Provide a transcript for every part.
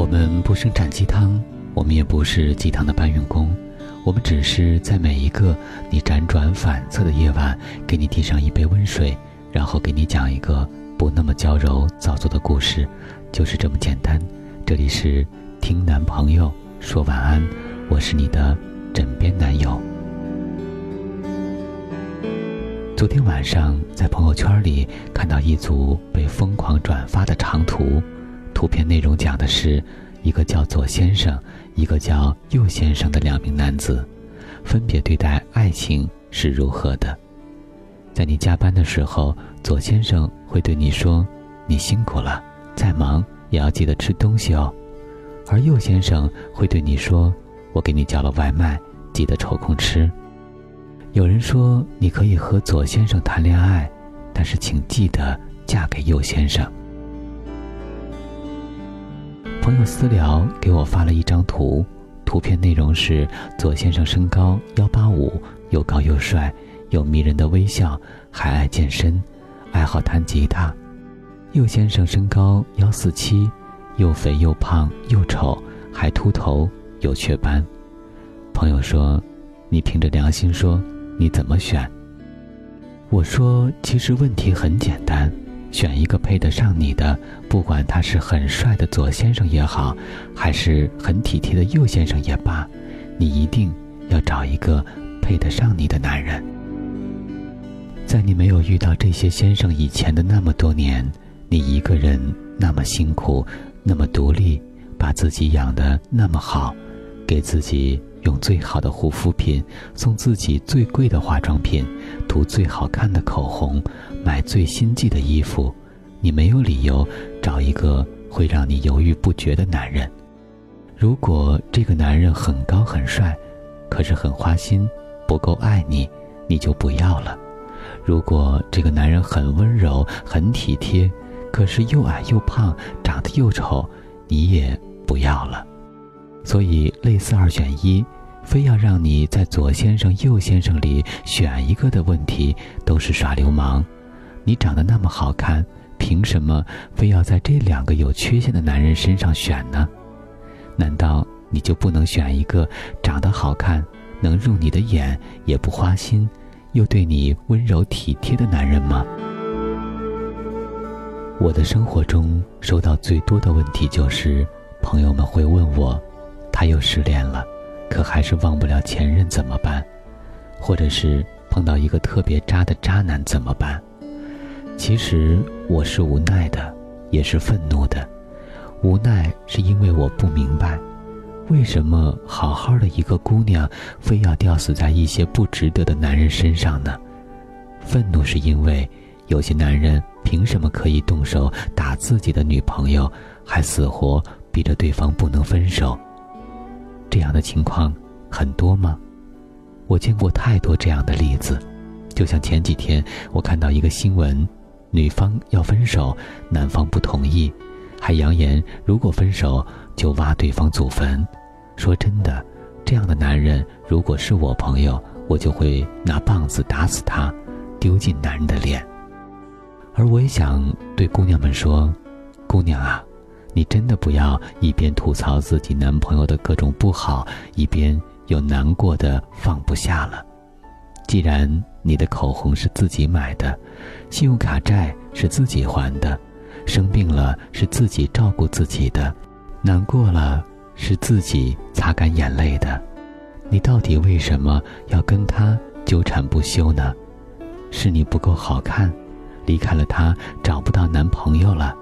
我们不生产鸡汤，我们也不是鸡汤的搬运工，我们只是在每一个你辗转反侧的夜晚，给你递上一杯温水，然后给你讲一个不那么娇柔造作的故事，就是这么简单。这里是听男朋友说晚安，我是你的枕边男友。昨天晚上在朋友圈里看到一组被疯狂转发的长图。图片内容讲的是，一个叫左先生，一个叫右先生的两名男子，分别对待爱情是如何的。在你加班的时候，左先生会对你说：“你辛苦了，再忙也要记得吃东西哦。”而右先生会对你说：“我给你叫了外卖，记得抽空吃。”有人说你可以和左先生谈恋爱，但是请记得嫁给右先生。朋友私聊给我发了一张图，图片内容是左先生身高幺八五，又高又帅，有迷人的微笑，还爱健身，爱好弹吉他；右先生身高幺四七，又肥又胖又丑，还秃头有雀斑。朋友说：“你凭着良心说，你怎么选？”我说：“其实问题很简单。”选一个配得上你的，不管他是很帅的左先生也好，还是很体贴的右先生也罢，你一定要找一个配得上你的男人。在你没有遇到这些先生以前的那么多年，你一个人那么辛苦，那么独立，把自己养得那么好，给自己用最好的护肤品，送自己最贵的化妆品，涂最好看的口红。买最新季的衣服，你没有理由找一个会让你犹豫不决的男人。如果这个男人很高很帅，可是很花心，不够爱你，你就不要了。如果这个男人很温柔很体贴，可是又矮又胖，长得又丑，你也不要了。所以类似二选一，非要让你在左先生右先生里选一个的问题，都是耍流氓。你长得那么好看，凭什么非要在这两个有缺陷的男人身上选呢？难道你就不能选一个长得好看、能入你的眼、也不花心、又对你温柔体贴的男人吗？我的生活中收到最多的问题就是，朋友们会问我，他又失恋了，可还是忘不了前任怎么办？或者是碰到一个特别渣的渣男怎么办？其实我是无奈的，也是愤怒的。无奈是因为我不明白，为什么好好的一个姑娘，非要吊死在一些不值得的男人身上呢？愤怒是因为有些男人凭什么可以动手打自己的女朋友，还死活逼着对方不能分手？这样的情况很多吗？我见过太多这样的例子，就像前几天我看到一个新闻。女方要分手，男方不同意，还扬言如果分手就挖对方祖坟。说真的，这样的男人如果是我朋友，我就会拿棒子打死他，丢进男人的脸。而我也想对姑娘们说：姑娘啊，你真的不要一边吐槽自己男朋友的各种不好，一边又难过的放不下了。既然你的口红是自己买的，信用卡债是自己还的，生病了是自己照顾自己的，难过了是自己擦干眼泪的，你到底为什么要跟他纠缠不休呢？是你不够好看，离开了他找不到男朋友了，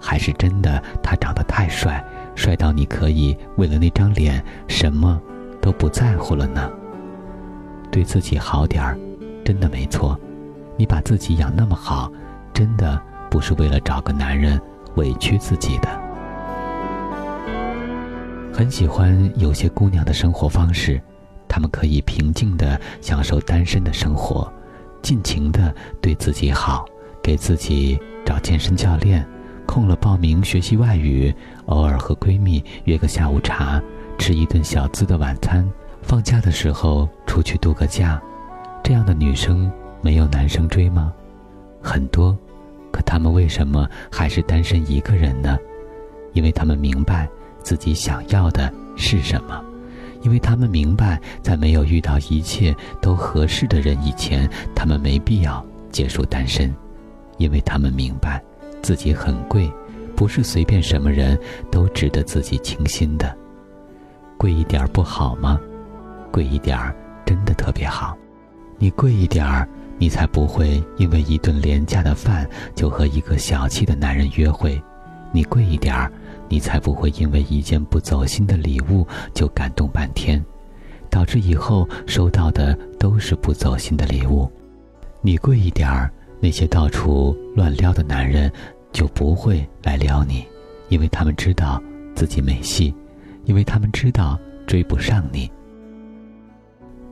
还是真的他长得太帅，帅到你可以为了那张脸什么都不在乎了呢？对自己好点儿，真的没错。你把自己养那么好，真的不是为了找个男人委屈自己的。很喜欢有些姑娘的生活方式，她们可以平静的享受单身的生活，尽情的对自己好，给自己找健身教练，空了报名学习外语，偶尔和闺蜜约个下午茶，吃一顿小资的晚餐。放假的时候出去度个假，这样的女生没有男生追吗？很多，可他们为什么还是单身一个人呢？因为他们明白，自己想要的是什么，因为他们明白，在没有遇到一切都合适的人以前，他们没必要结束单身，因为他们明白，自己很贵，不是随便什么人都值得自己倾心的。贵一点不好吗？贵一点真的特别好。你贵一点儿，你才不会因为一顿廉价的饭就和一个小气的男人约会；你贵一点儿，你才不会因为一件不走心的礼物就感动半天，导致以后收到的都是不走心的礼物。你贵一点儿，那些到处乱撩的男人就不会来撩你，因为他们知道自己没戏，因为他们知道追不上你。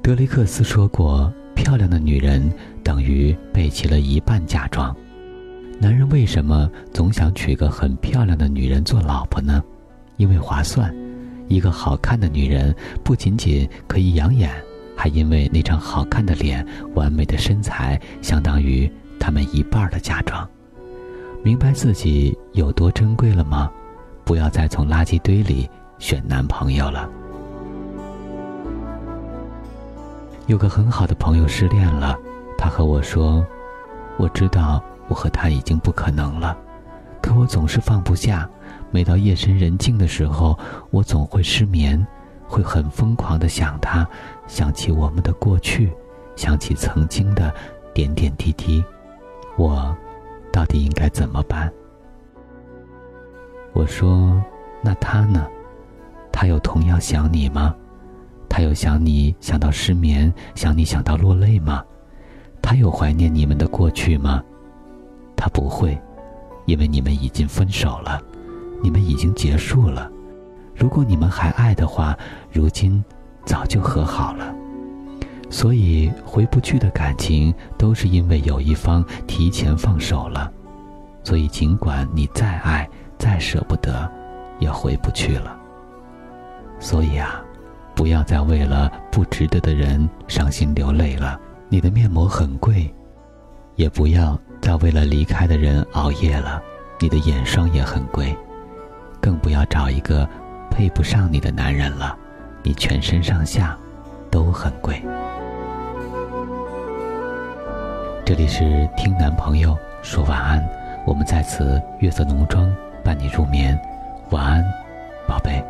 德雷克斯说过。漂亮的女人等于备齐了一半嫁妆。男人为什么总想娶个很漂亮的女人做老婆呢？因为划算。一个好看的女人不仅仅可以养眼，还因为那张好看的脸、完美的身材，相当于他们一半的嫁妆。明白自己有多珍贵了吗？不要再从垃圾堆里选男朋友了。有个很好的朋友失恋了，他和我说：“我知道我和他已经不可能了，可我总是放不下。每到夜深人静的时候，我总会失眠，会很疯狂的想他，想起我们的过去，想起曾经的点点滴滴。我到底应该怎么办？”我说：“那他呢？他有同样想你吗？”他有想你想到失眠，想你想到落泪吗？他有怀念你们的过去吗？他不会，因为你们已经分手了，你们已经结束了。如果你们还爱的话，如今早就和好了。所以回不去的感情，都是因为有一方提前放手了。所以尽管你再爱，再舍不得，也回不去了。所以啊。不要再为了不值得的人伤心流泪了。你的面膜很贵，也不要再为了离开的人熬夜了。你的眼霜也很贵，更不要找一个配不上你的男人了。你全身上下都很贵。这里是听男朋友说晚安，我们在此月色浓妆伴你入眠，晚安，宝贝。